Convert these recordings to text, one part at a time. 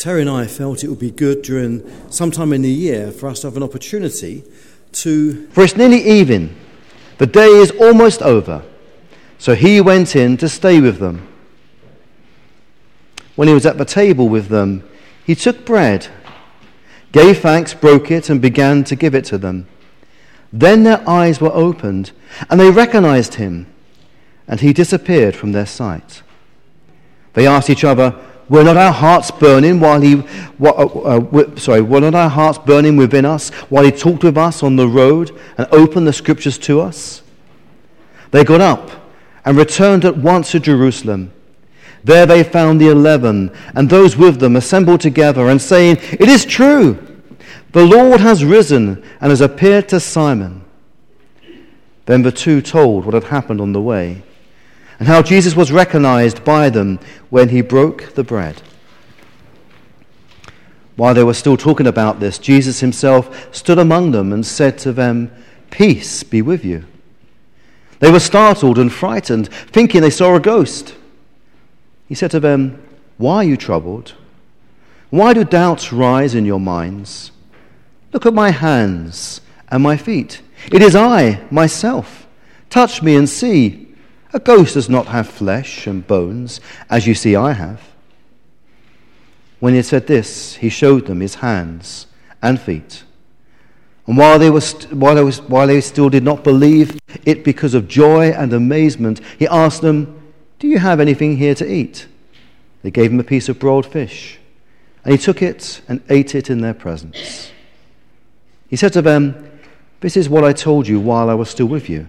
Terry and I felt it would be good during sometime in the year for us to have an opportunity to. For it's nearly even. The day is almost over. So he went in to stay with them. When he was at the table with them, he took bread, gave thanks, broke it, and began to give it to them. Then their eyes were opened, and they recognized him, and he disappeared from their sight. They asked each other, were not our hearts burning while he, uh, uh, sorry, were not our hearts burning within us while he talked with us on the road and opened the scriptures to us? They got up and returned at once to Jerusalem. There they found the eleven and those with them assembled together and saying, It is true, the Lord has risen and has appeared to Simon. Then the two told what had happened on the way and how Jesus was recognized by them when he broke the bread. While they were still talking about this, Jesus himself stood among them and said to them, Peace be with you. They were startled and frightened, thinking they saw a ghost. He said to them, Why are you troubled? Why do doubts rise in your minds? Look at my hands and my feet. It is I, myself. Touch me and see. A ghost does not have flesh and bones, as you see I have. When he had said this, he showed them his hands and feet. And while they, were st- while, they was, while they still did not believe it because of joy and amazement, he asked them, Do you have anything here to eat? They gave him a piece of broiled fish, and he took it and ate it in their presence. He said to them, This is what I told you while I was still with you.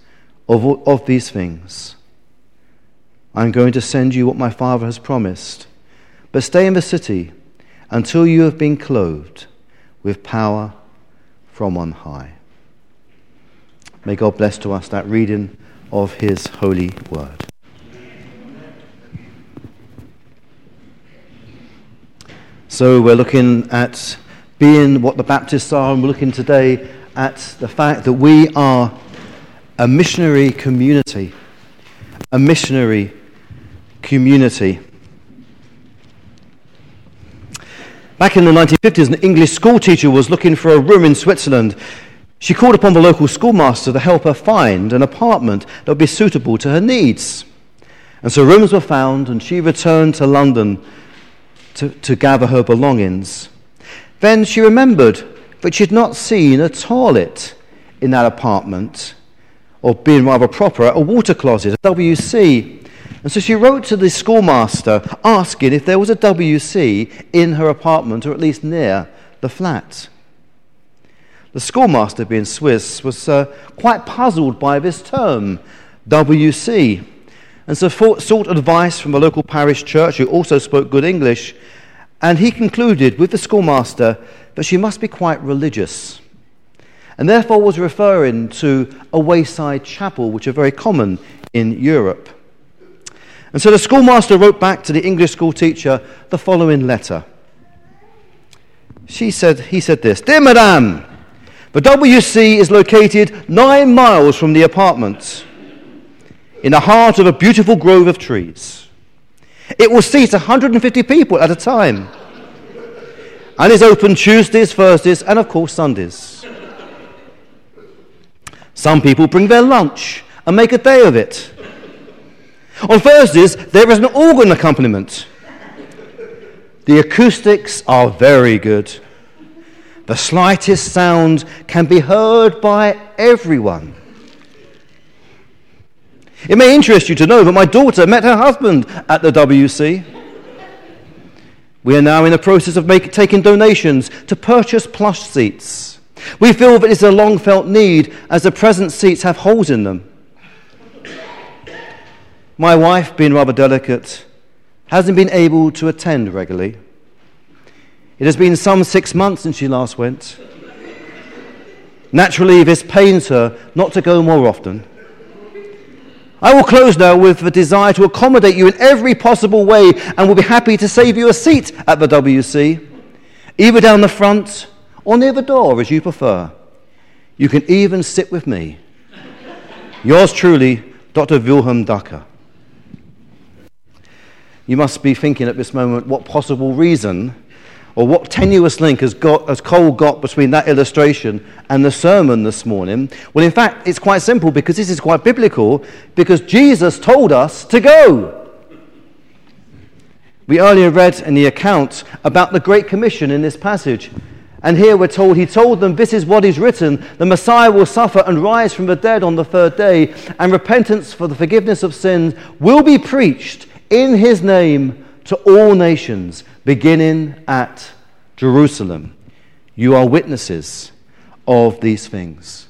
of, of these things. I'm going to send you what my Father has promised. But stay in the city until you have been clothed with power from on high. May God bless to us that reading of his holy word. So we're looking at being what the Baptists are, and we're looking today at the fact that we are a missionary community. A missionary community. Back in the 1950s, an English school teacher was looking for a room in Switzerland. She called upon the local schoolmaster to help her find an apartment that would be suitable to her needs. And so rooms were found, and she returned to London to, to gather her belongings. Then she remembered that she had not seen a toilet in that apartment, or being rather proper, a water closet, a WC. And so she wrote to the schoolmaster asking if there was a WC in her apartment or at least near the flat. The schoolmaster, being Swiss, was uh, quite puzzled by this term, WC, and so sought advice from a local parish church, who also spoke good English, and he concluded with the schoolmaster that she must be quite religious, and therefore was referring to a wayside chapel, which are very common in Europe. And so the schoolmaster wrote back to the English school teacher the following letter. She said, he said this Dear Madame, the WC is located nine miles from the apartment in the heart of a beautiful grove of trees. It will seat 150 people at a time and is open Tuesdays, Thursdays, and of course Sundays. Some people bring their lunch and make a day of it. On Thursdays, there is an organ accompaniment. The acoustics are very good. The slightest sound can be heard by everyone. It may interest you to know that my daughter met her husband at the WC. We are now in the process of make, taking donations to purchase plush seats. We feel that it's a long felt need as the present seats have holes in them. My wife, being rather delicate, hasn't been able to attend regularly. It has been some six months since she last went. Naturally, this pains her not to go more often. I will close now with the desire to accommodate you in every possible way and will be happy to save you a seat at the WC, either down the front or near the door as you prefer. You can even sit with me. Yours truly, Dr. Wilhelm Ducker. You must be thinking at this moment what possible reason or what tenuous link has, got, has Cole got between that illustration and the sermon this morning? Well, in fact, it's quite simple because this is quite biblical because Jesus told us to go. We earlier read in the account about the Great Commission in this passage. And here we're told, He told them, This is what is written the Messiah will suffer and rise from the dead on the third day, and repentance for the forgiveness of sins will be preached in His name to all nations, beginning at Jerusalem. You are witnesses of these things.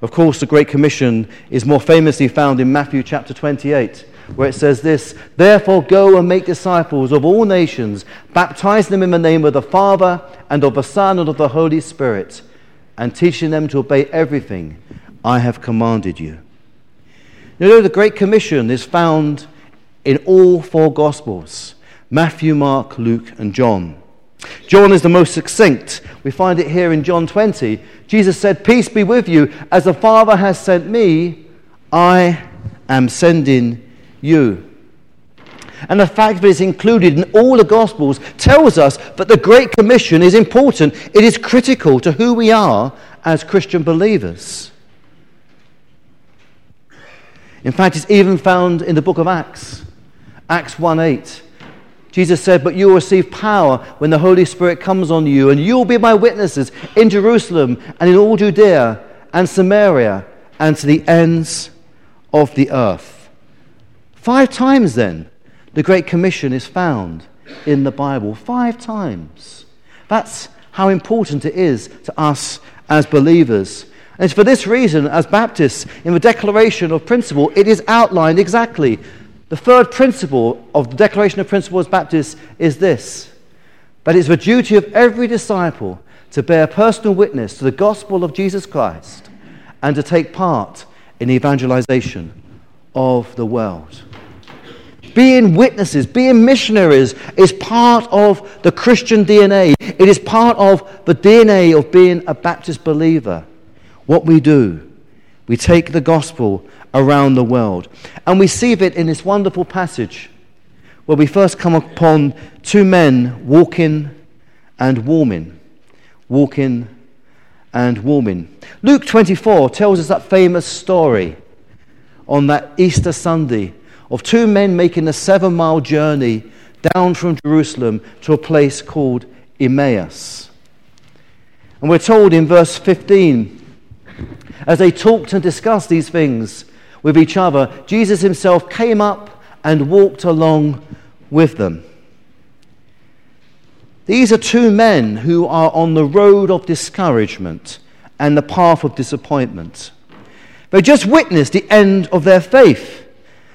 Of course, the Great Commission is more famously found in Matthew chapter 28, where it says this Therefore, go and make disciples of all nations, baptizing them in the name of the Father, and of the Son, and of the Holy Spirit, and teaching them to obey everything I have commanded you. You know, the Great Commission is found in all four Gospels. Matthew, Mark, Luke, and John. John is the most succinct. We find it here in John 20. Jesus said, Peace be with you. As the Father has sent me, I am sending you. And the fact that it's included in all the Gospels tells us that the Great Commission is important. It is critical to who we are as Christian believers. In fact, it's even found in the book of Acts, Acts 1 8. Jesus said, But you will receive power when the Holy Spirit comes on you, and you will be my witnesses in Jerusalem and in all Judea and Samaria and to the ends of the earth. Five times then, the Great Commission is found in the Bible. Five times. That's how important it is to us as believers. And it's for this reason, as Baptists, in the Declaration of Principle, it is outlined exactly the third principle of the Declaration of Principles Baptists is this that it's the duty of every disciple to bear personal witness to the gospel of Jesus Christ and to take part in the evangelization of the world. Being witnesses, being missionaries is part of the Christian DNA. It is part of the DNA of being a Baptist believer. What we do, we take the gospel around the world. And we see it in this wonderful passage where we first come upon two men walking and warming. Walking and warming. Luke 24 tells us that famous story on that Easter Sunday of two men making a seven mile journey down from Jerusalem to a place called Emmaus. And we're told in verse 15, as they talked and discussed these things, with each other, Jesus himself came up and walked along with them. These are two men who are on the road of discouragement and the path of disappointment. They just witnessed the end of their faith.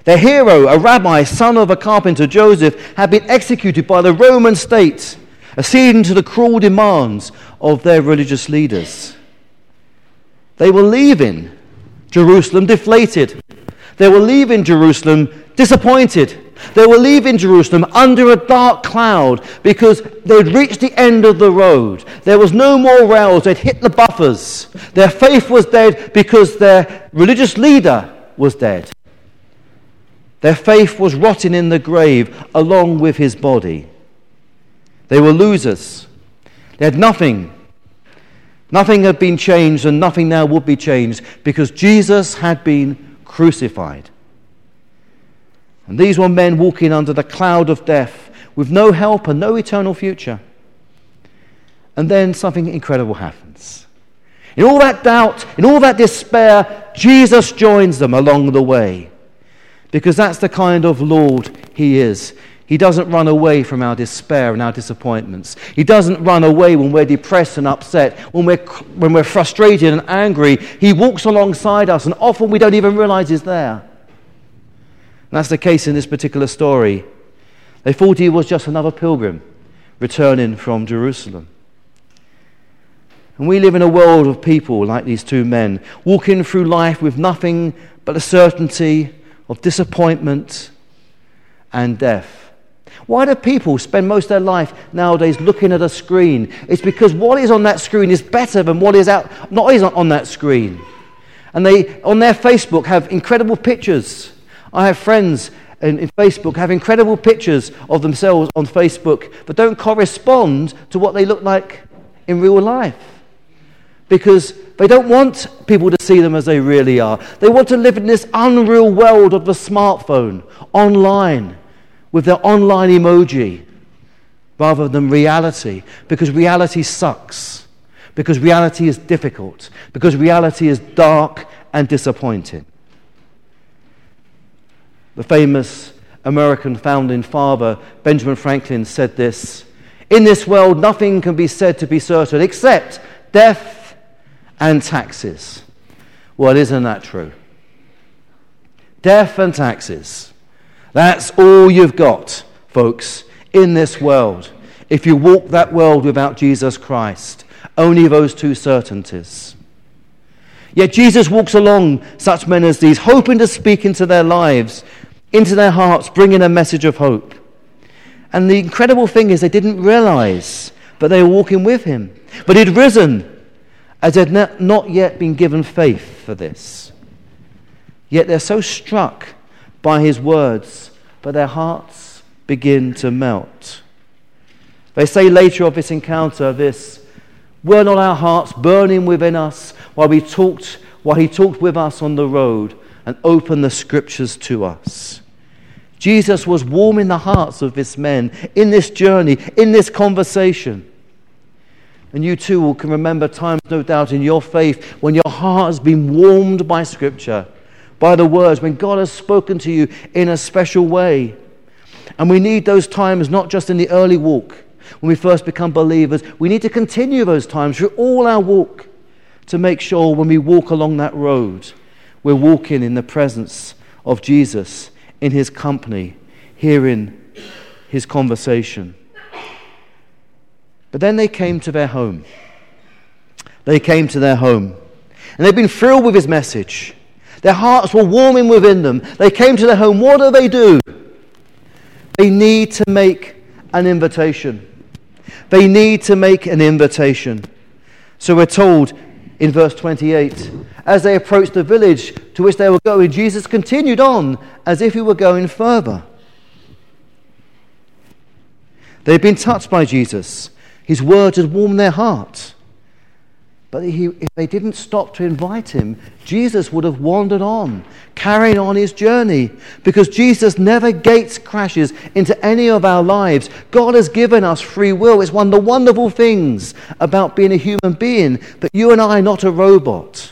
Their hero, a rabbi, son of a carpenter, Joseph, had been executed by the Roman state, acceding to the cruel demands of their religious leaders. They were leaving Jerusalem deflated. They were leaving Jerusalem disappointed. They were leaving Jerusalem under a dark cloud because they'd reached the end of the road. There was no more rails, they'd hit the buffers. Their faith was dead because their religious leader was dead. Their faith was rotting in the grave along with his body. They were losers. They had nothing Nothing had been changed, and nothing now would be changed because Jesus had been crucified. And these were men walking under the cloud of death with no help and no eternal future. And then something incredible happens. In all that doubt, in all that despair, Jesus joins them along the way. Because that's the kind of Lord he is. He doesn't run away from our despair and our disappointments. He doesn't run away when we're depressed and upset, when we're, when we're frustrated and angry. He walks alongside us, and often we don't even realize he's there. And that's the case in this particular story. They thought he was just another pilgrim returning from Jerusalem. And we live in a world of people like these two men, walking through life with nothing but the certainty of disappointment and death. Why do people spend most of their life nowadays looking at a screen? It's because what is on that screen is better than what is out, not is on that screen. And they, on their Facebook, have incredible pictures. I have friends in, in Facebook have incredible pictures of themselves on Facebook that don't correspond to what they look like in real life. Because they don't want people to see them as they really are. They want to live in this unreal world of the smartphone, online with their online emoji rather than reality because reality sucks, because reality is difficult, because reality is dark and disappointing. The famous American founding father, Benjamin Franklin, said this In this world, nothing can be said to be certain except death and taxes. Well, isn't that true? Death and taxes. That's all you've got, folks, in this world. If you walk that world without Jesus Christ, only those two certainties. Yet Jesus walks along such men as these, hoping to speak into their lives, into their hearts, bringing a message of hope. And the incredible thing is, they didn't realize, but they were walking with him. But he'd risen, as they'd not yet been given faith for this. Yet they're so struck by his words, but their hearts begin to melt. They say later of this encounter this Were not our hearts burning within us while, we talked, while he talked with us on the road and opened the scriptures to us? Jesus was warming the hearts of this men in this journey, in this conversation. And you too can remember times, no doubt, in your faith when your heart has been warmed by Scripture by the words, when God has spoken to you in a special way. And we need those times not just in the early walk, when we first become believers. We need to continue those times through all our walk to make sure when we walk along that road, we're walking in the presence of Jesus, in his company, hearing his conversation. But then they came to their home. They came to their home. And they've been thrilled with his message. Their hearts were warming within them. They came to their home. What do they do? They need to make an invitation. They need to make an invitation. So we're told in verse 28 as they approached the village to which they were going, Jesus continued on as if he were going further. They'd been touched by Jesus, his words had warmed their hearts. But he, if they didn't stop to invite him, Jesus would have wandered on, carrying on his journey. Because Jesus never gates crashes into any of our lives. God has given us free will. It's one of the wonderful things about being a human being that you and I are not a robot.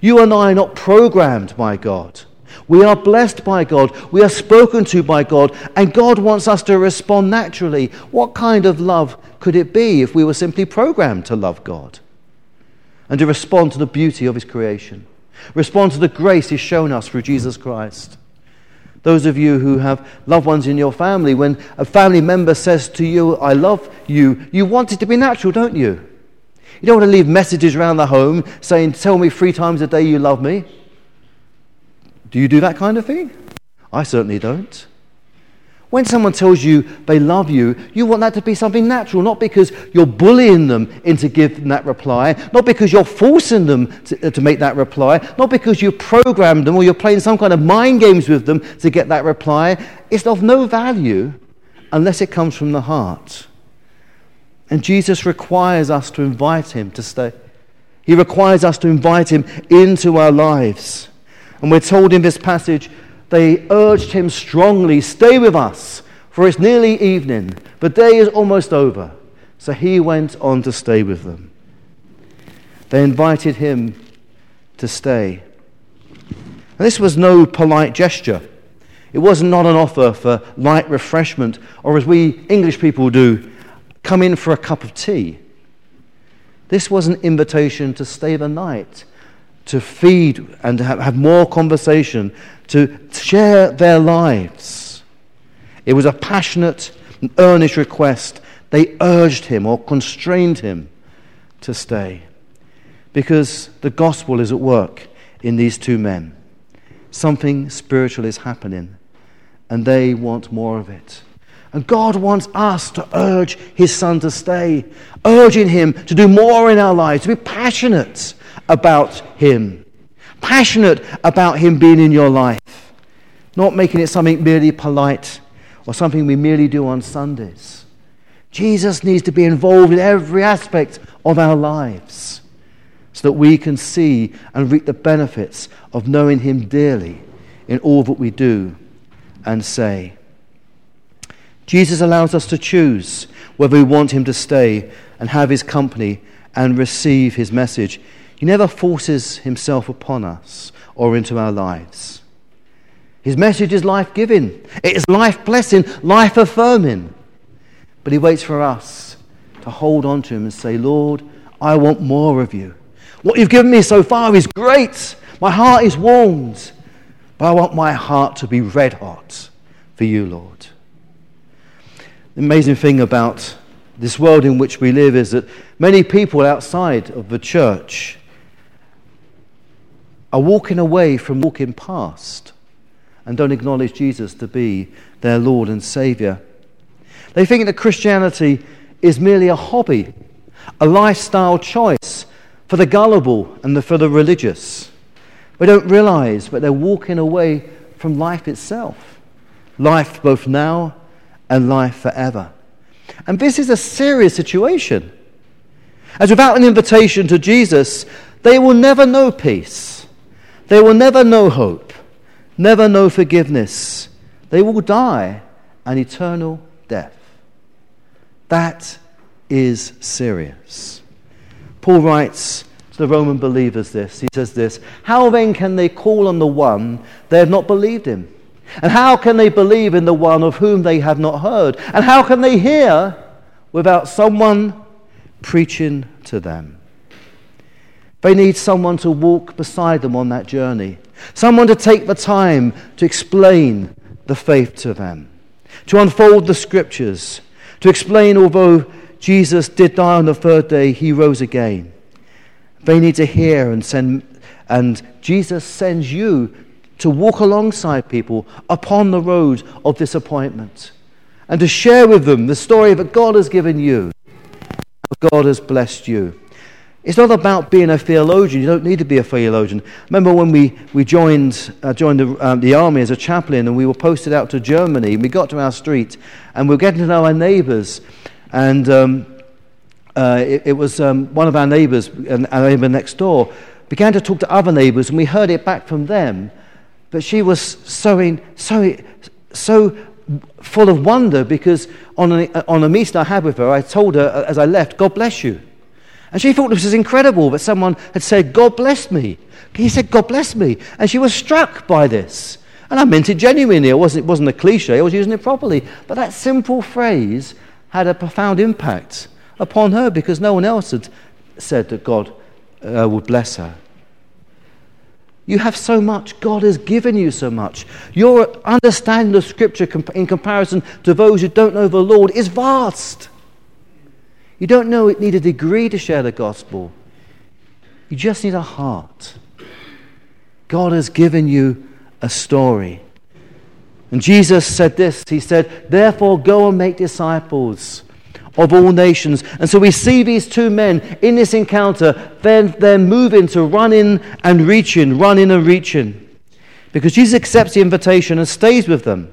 You and I are not programmed by God. We are blessed by God. We are spoken to by God. And God wants us to respond naturally. What kind of love could it be if we were simply programmed to love God? and to respond to the beauty of His creation, respond to the grace He's shown us through Jesus Christ. Those of you who have loved ones in your family, when a family member says to you, I love you, you want it to be natural, don't you? You don't want to leave messages around the home saying, Tell me three times a day you love me. Do you do that kind of thing? I certainly don't. When someone tells you they love you, you want that to be something natural, not because you're bullying them into giving that reply, not because you're forcing them to, uh, to make that reply, not because you've programmed them or you're playing some kind of mind games with them to get that reply. It's of no value unless it comes from the heart. And Jesus requires us to invite him to stay. He requires us to invite him into our lives. And we're told in this passage they urged him strongly, Stay with us, for it's nearly evening. The day is almost over. So he went on to stay with them. They invited him to stay. And this was no polite gesture. It was not an offer for light refreshment, or as we English people do, come in for a cup of tea. This was an invitation to stay the night, to feed and have, have more conversation, to share their lives. It was a passionate earnest request they urged him or constrained him to stay. Because the gospel is at work in these two men. Something spiritual is happening, and they want more of it. And God wants us to urge His Son to stay, urging Him to do more in our lives, to be passionate about Him, passionate about Him being in your life, not making it something merely polite or something we merely do on Sundays. Jesus needs to be involved in every aspect of our lives so that we can see and reap the benefits of knowing Him dearly in all that we do and say. Jesus allows us to choose whether we want Him to stay and have His company and receive His message. He never forces Himself upon us or into our lives. His message is life giving, it is life blessing, life affirming. But He waits for us to hold on to Him and say, Lord, I want more of you. What you've given me so far is great. My heart is warmed. But I want my heart to be red hot for you, Lord. The amazing thing about this world in which we live is that many people outside of the church are walking away from walking past and don't acknowledge Jesus to be their Lord and Saviour. They think that Christianity is merely a hobby, a lifestyle choice for the gullible and the, for the religious. They don't realize that they're walking away from life itself life both now and life forever. And this is a serious situation. As without an invitation to Jesus, they will never know peace. They will never know hope, never know forgiveness. They will die an eternal death. That is serious. Paul writes to the Roman believers this. He says this How then can they call on the one they have not believed in? And how can they believe in the one of whom they have not heard? And how can they hear without someone preaching to them? They need someone to walk beside them on that journey, someone to take the time to explain the faith to them, to unfold the scriptures, to explain although Jesus did die on the third day, he rose again. They need to hear and send, and Jesus sends you to walk alongside people upon the road of disappointment and to share with them the story that God has given you, God has blessed you. It's not about being a theologian. You don't need to be a theologian. Remember when we, we joined, uh, joined the, um, the army as a chaplain and we were posted out to Germany and we got to our street and we were getting to know our neighbours. And um, uh, it, it, was um, one of our neighbours, our neighbour next door, began to talk to other neighbours and we heard it back from them. But she was so, so, so full of wonder because on a, on a meeting I had with her, I told her uh, as I left, God bless you. And she thought this was incredible that someone had said, God bless me. He said, God bless me. And she was struck by this. And I meant it genuinely. It wasn't, it wasn't a cliche, I was using it properly. But that simple phrase had a profound impact upon her because no one else had said that God uh, would bless her. You have so much. God has given you so much. Your understanding of Scripture in comparison to those who don't know the Lord is vast. You don't know it need a degree to share the gospel. You just need a heart. God has given you a story. And Jesus said this He said, Therefore, go and make disciples of all nations. And so we see these two men in this encounter, then they're moving to running and reaching, running and reaching. Because Jesus accepts the invitation and stays with them.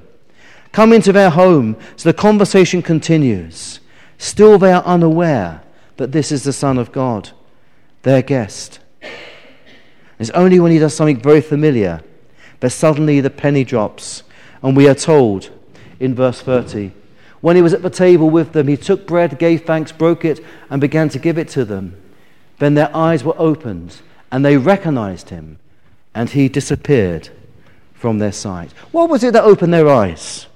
Come into their home, so the conversation continues. Still, they are unaware that this is the Son of God, their guest. It's only when he does something very familiar that suddenly the penny drops, and we are told in verse 30 when he was at the table with them, he took bread, gave thanks, broke it, and began to give it to them. Then their eyes were opened, and they recognized him, and he disappeared from their sight. What was it that opened their eyes?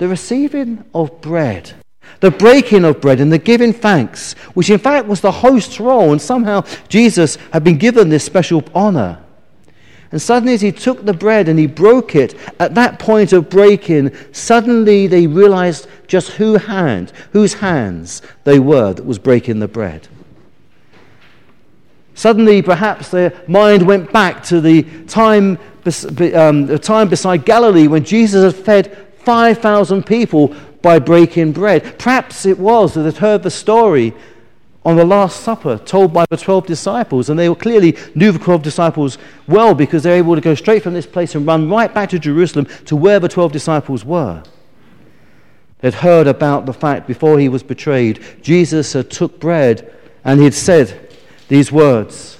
The receiving of bread, the breaking of bread, and the giving thanks, which in fact was the host's role, and somehow Jesus had been given this special honor. And suddenly, as he took the bread and he broke it, at that point of breaking, suddenly they realized just who hand, whose hands they were that was breaking the bread. Suddenly, perhaps their mind went back to the time, um, the time beside Galilee when Jesus had fed 5,000 people by breaking bread. Perhaps it was that they'd heard the story on the Last Supper told by the 12 disciples. And they clearly knew the 12 disciples well because they were able to go straight from this place and run right back to Jerusalem to where the 12 disciples were. They'd heard about the fact before he was betrayed, Jesus had took bread and he had said these words.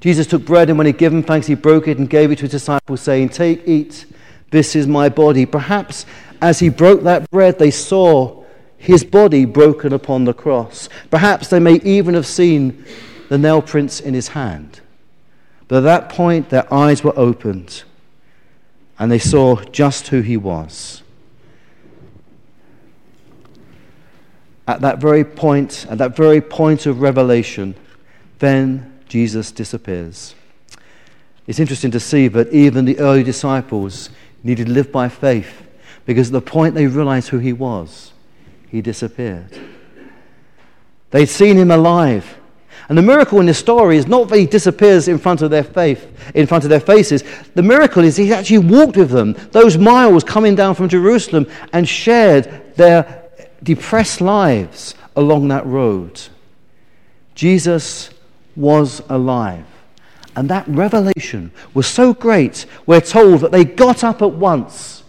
Jesus took bread and when he'd given thanks, he broke it and gave it to his disciples, saying, Take, eat, this is my body. Perhaps as he broke that bread, they saw his body broken upon the cross. Perhaps they may even have seen the nail prints in his hand. But at that point, their eyes were opened and they saw just who he was. At that very point, at that very point of revelation, then Jesus disappears. It's interesting to see that even the early disciples needed to live by faith because at the point they realized who he was, he disappeared. They'd seen him alive. And the miracle in this story is not that he disappears in front of their faith, in front of their faces. The miracle is he actually walked with them those miles coming down from Jerusalem and shared their depressed lives along that road. Jesus was alive. And that revelation was so great, we're told that they got up at once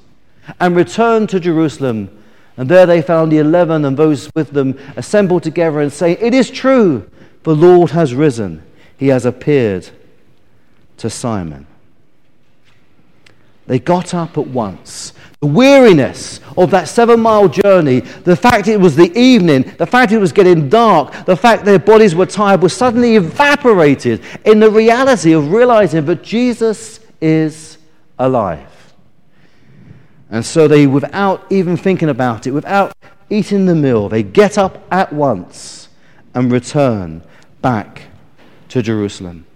and returned to Jerusalem and there they found the eleven and those with them assembled together and saying, It is true, the Lord has risen. He has appeared to Simon. They got up at once. The weariness of that seven mile journey, the fact it was the evening, the fact it was getting dark, the fact their bodies were tired was suddenly evaporated in the reality of realizing that Jesus is alive. And so they, without even thinking about it, without eating the meal, they get up at once and return back to Jerusalem.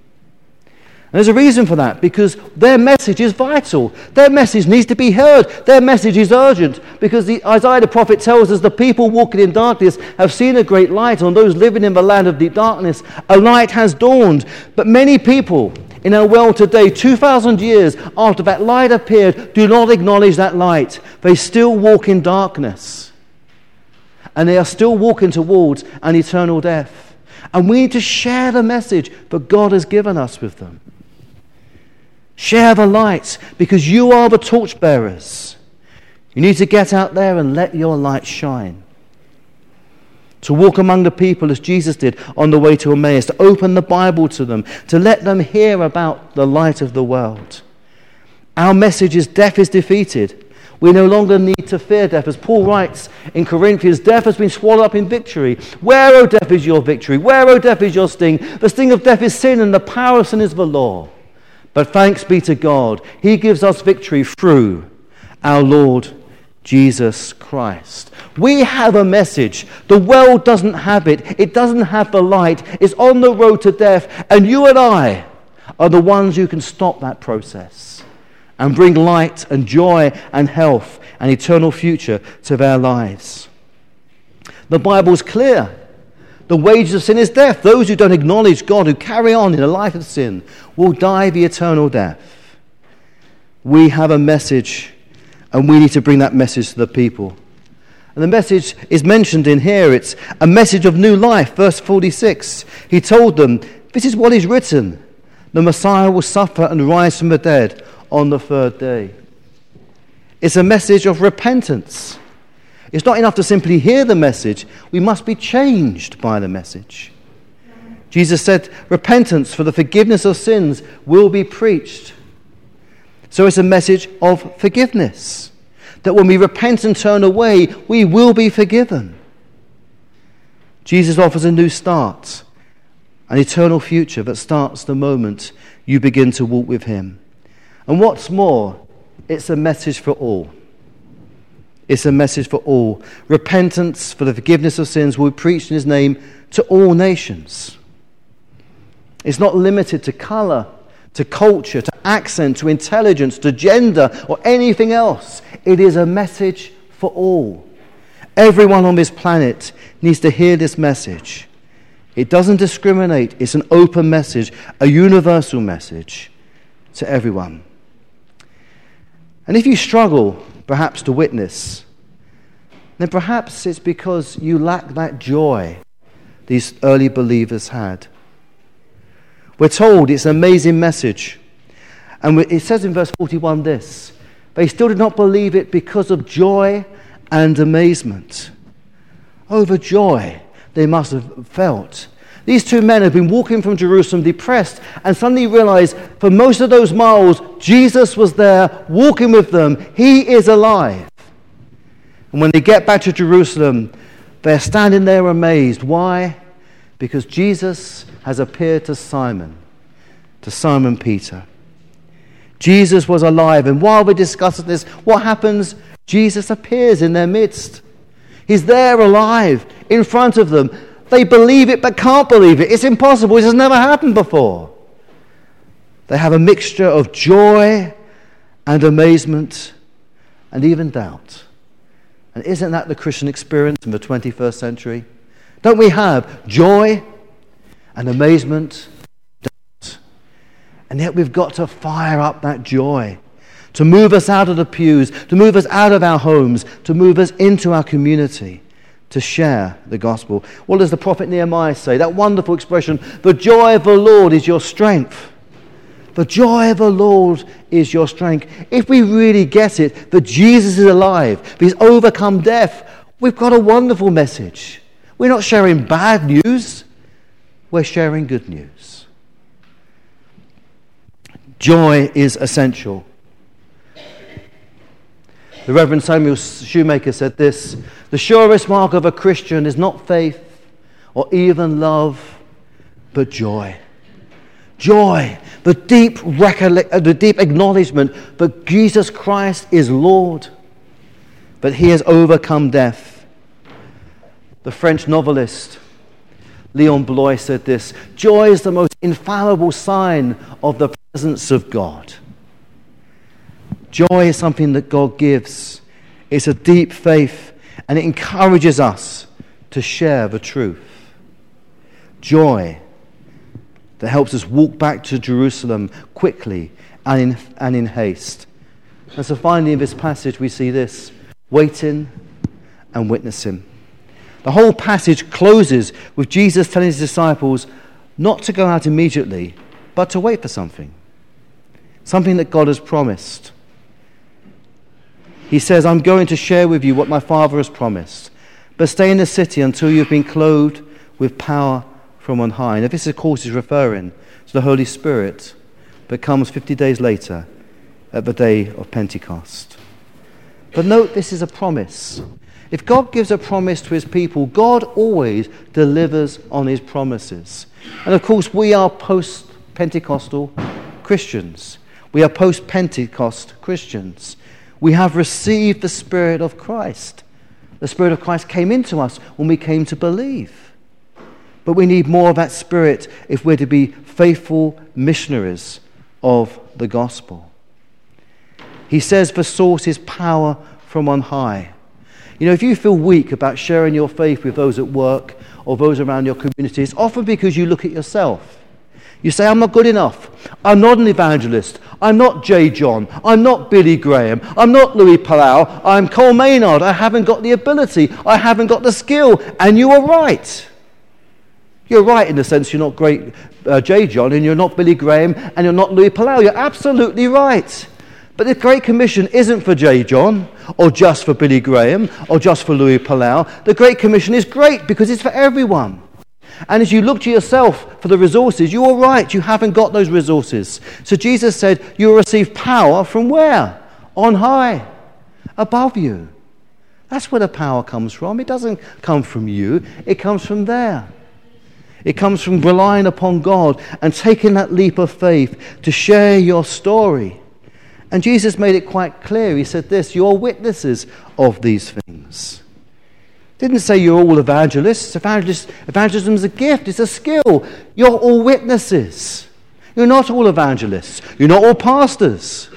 And there's a reason for that because their message is vital. Their message needs to be heard. Their message is urgent because the, Isaiah the prophet tells us the people walking in darkness have seen a great light. On those living in the land of deep darkness, a light has dawned. But many people in our world today, 2,000 years after that light appeared, do not acknowledge that light. They still walk in darkness. And they are still walking towards an eternal death. And we need to share the message that God has given us with them. Share the light because you are the torchbearers. You need to get out there and let your light shine to walk among the people as Jesus did on the way to Emmaus, to open the Bible to them, to let them hear about the light of the world. Our message is death is defeated. We no longer need to fear death. As Paul writes in Corinthians, death has been swallowed up in victory. Where, O death, is your victory? Where, O death, is your sting? The sting of death is sin, and the power of sin is the law. But thanks be to God, He gives us victory through our Lord Jesus Christ. We have a message. The world doesn't have it. It doesn't have the light. It's on the road to death. And you and I are the ones who can stop that process and bring light and joy and health and eternal future to their lives. The Bible's clear. The wages of sin is death. Those who don't acknowledge God, who carry on in a life of sin, will die the eternal death. We have a message and we need to bring that message to the people. And the message is mentioned in here. It's a message of new life. Verse 46. He told them, This is what is written the Messiah will suffer and rise from the dead on the third day. It's a message of repentance. It's not enough to simply hear the message, we must be changed by the message. Jesus said, Repentance for the forgiveness of sins will be preached. So it's a message of forgiveness. That when we repent and turn away, we will be forgiven. Jesus offers a new start, an eternal future that starts the moment you begin to walk with Him. And what's more, it's a message for all. It's a message for all. Repentance for the forgiveness of sins will be preached in His name to all nations. It's not limited to color to culture, to accent, to intelligence, to gender, or anything else. It is a message for all. Everyone on this planet needs to hear this message. It doesn't discriminate, it's an open message, a universal message to everyone. And if you struggle, perhaps, to witness, then perhaps it's because you lack that joy these early believers had. We're told it's an amazing message. And it says in verse 41 this they still did not believe it because of joy and amazement. Over joy they must have felt. These two men had been walking from Jerusalem depressed and suddenly realized for most of those miles, Jesus was there walking with them. He is alive. And when they get back to Jerusalem, they're standing there amazed. Why? Because Jesus has appeared to Simon, to Simon Peter. Jesus was alive. And while we're discussing this, what happens? Jesus appears in their midst. He's there alive in front of them. They believe it but can't believe it. It's impossible. It has never happened before. They have a mixture of joy and amazement and even doubt. And isn't that the Christian experience in the 21st century? Don't we have joy and amazement, doubt? And yet we've got to fire up that joy to move us out of the pews, to move us out of our homes, to move us into our community to share the gospel. What does the prophet Nehemiah say? That wonderful expression the joy of the Lord is your strength. The joy of the Lord is your strength. If we really get it that Jesus is alive, he's overcome death, we've got a wonderful message. We're not sharing bad news, we're sharing good news. Joy is essential. The Reverend Samuel Shoemaker said this The surest mark of a Christian is not faith or even love, but joy. Joy, the deep, recollect, uh, the deep acknowledgement that Jesus Christ is Lord, but he has overcome death. The French novelist Leon Bloy said this Joy is the most infallible sign of the presence of God. Joy is something that God gives, it's a deep faith, and it encourages us to share the truth. Joy that helps us walk back to Jerusalem quickly and in, and in haste. And so finally, in this passage, we see this waiting and witnessing. The whole passage closes with Jesus telling his disciples not to go out immediately, but to wait for something. Something that God has promised. He says, I'm going to share with you what my Father has promised, but stay in the city until you've been clothed with power from on high. Now, this, of course, is referring to the Holy Spirit that comes 50 days later at the day of Pentecost. But note, this is a promise. If God gives a promise to his people, God always delivers on his promises. And of course, we are post Pentecostal Christians. We are post Pentecost Christians. We have received the Spirit of Christ. The Spirit of Christ came into us when we came to believe. But we need more of that Spirit if we're to be faithful missionaries of the gospel. He says the source is power from on high. You know, if you feel weak about sharing your faith with those at work or those around your community, it's often because you look at yourself. You say, I'm not good enough. I'm not an evangelist. I'm not J. John. I'm not Billy Graham. I'm not Luis Palau. I'm Cole Maynard. I haven't got the ability. I haven't got the skill. And you are right. You're right in the sense you're not great uh, J. John and you're not Billy Graham and you're not Luis Palau. You're absolutely right. But the Great Commission isn't for J. John or just for Billy Graham or just for Luis Palau. The Great Commission is great because it's for everyone. And as you look to yourself for the resources, you are right, you haven't got those resources. So Jesus said, You will receive power from where? On high, above you. That's where the power comes from. It doesn't come from you, it comes from there. It comes from relying upon God and taking that leap of faith to share your story. And Jesus made it quite clear. He said this You're witnesses of these things. Didn't say you're all evangelists. Evangelist, evangelism is a gift, it's a skill. You're all witnesses. You're not all evangelists. You're not all pastors.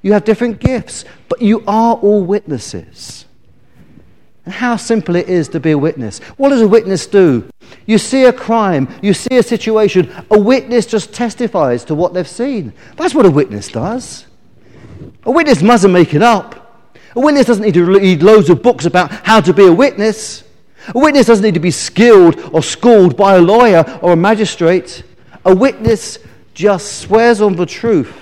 You have different gifts, but you are all witnesses. And how simple it is to be a witness. What does a witness do? You see a crime, you see a situation, a witness just testifies to what they've seen. That's what a witness does. A witness mustn't make it up. A witness doesn't need to read loads of books about how to be a witness. A witness doesn't need to be skilled or schooled by a lawyer or a magistrate. A witness just swears on the truth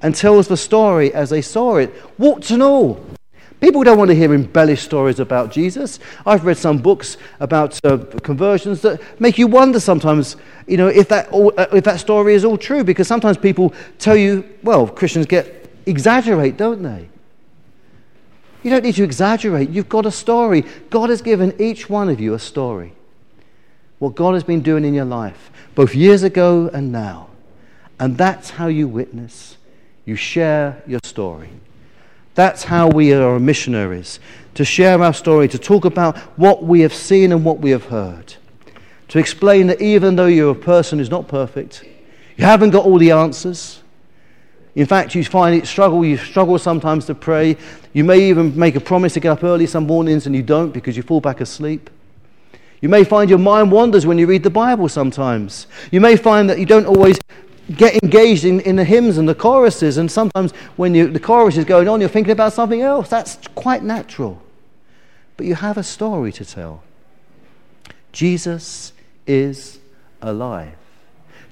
and tells the story as they saw it, warts and all. People don't want to hear embellished stories about Jesus. I've read some books about uh, conversions that make you wonder sometimes, you know, if that, all, uh, if that story is all true, because sometimes people tell you, well, Christians get exaggerate, don't they? You don't need to exaggerate. You've got a story. God has given each one of you a story. What God has been doing in your life, both years ago and now. And that's how you witness. You share your story. That's how we are missionaries to share our story, to talk about what we have seen and what we have heard. To explain that even though you're a person who's not perfect, you haven't got all the answers, in fact, you find it struggle, you struggle sometimes to pray. You may even make a promise to get up early some mornings and you don't because you fall back asleep. You may find your mind wanders when you read the Bible sometimes. You may find that you don't always get engaged in, in the hymns and the choruses, and sometimes when you, the chorus is going on, you're thinking about something else. That's quite natural. But you have a story to tell. Jesus is alive.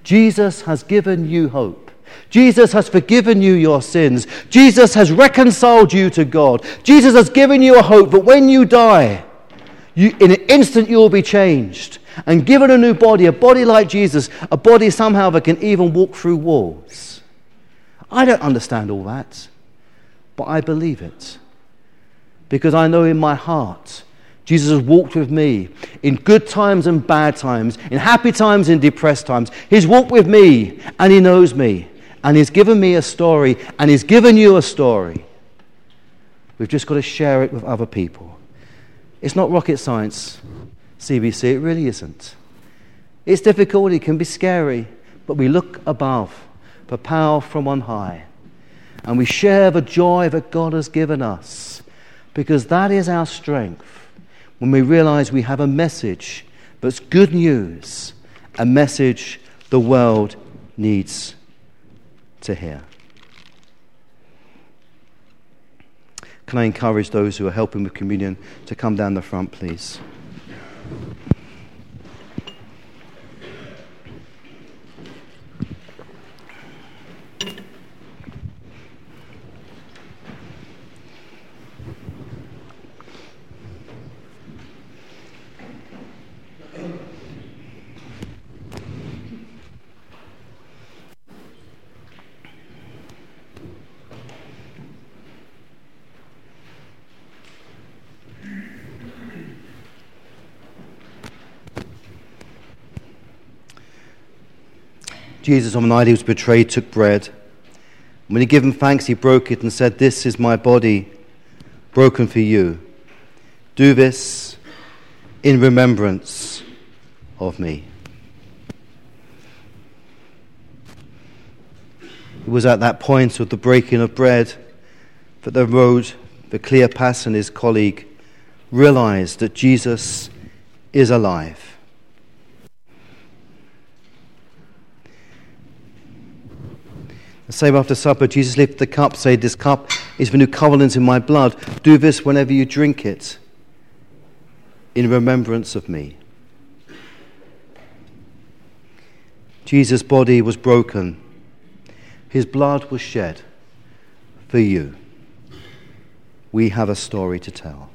Jesus has given you hope. Jesus has forgiven you your sins. Jesus has reconciled you to God. Jesus has given you a hope that when you die, you, in an instant you will be changed and given a new body, a body like Jesus, a body somehow that can even walk through walls. I don't understand all that, but I believe it because I know in my heart Jesus has walked with me in good times and bad times, in happy times and depressed times. He's walked with me and he knows me and He's given me a story, and He's given you a story. We've just got to share it with other people. It's not rocket science, CBC, it really isn't. It's difficult, it can be scary, but we look above for power from on high, and we share the joy that God has given us, because that is our strength when we realize we have a message that's good news, a message the world needs to hear. Can I encourage those who are helping with communion to come down the front, please? Jesus, on the night he was betrayed, took bread. When he gave him thanks, he broke it and said, This is my body broken for you. Do this in remembrance of me. It was at that point of the breaking of bread that the road, the Cleopas and his colleague realized that Jesus is alive. The same after supper, Jesus lifted the cup, said, This cup is the new covenant in my blood. Do this whenever you drink it in remembrance of me. Jesus' body was broken, his blood was shed for you. We have a story to tell.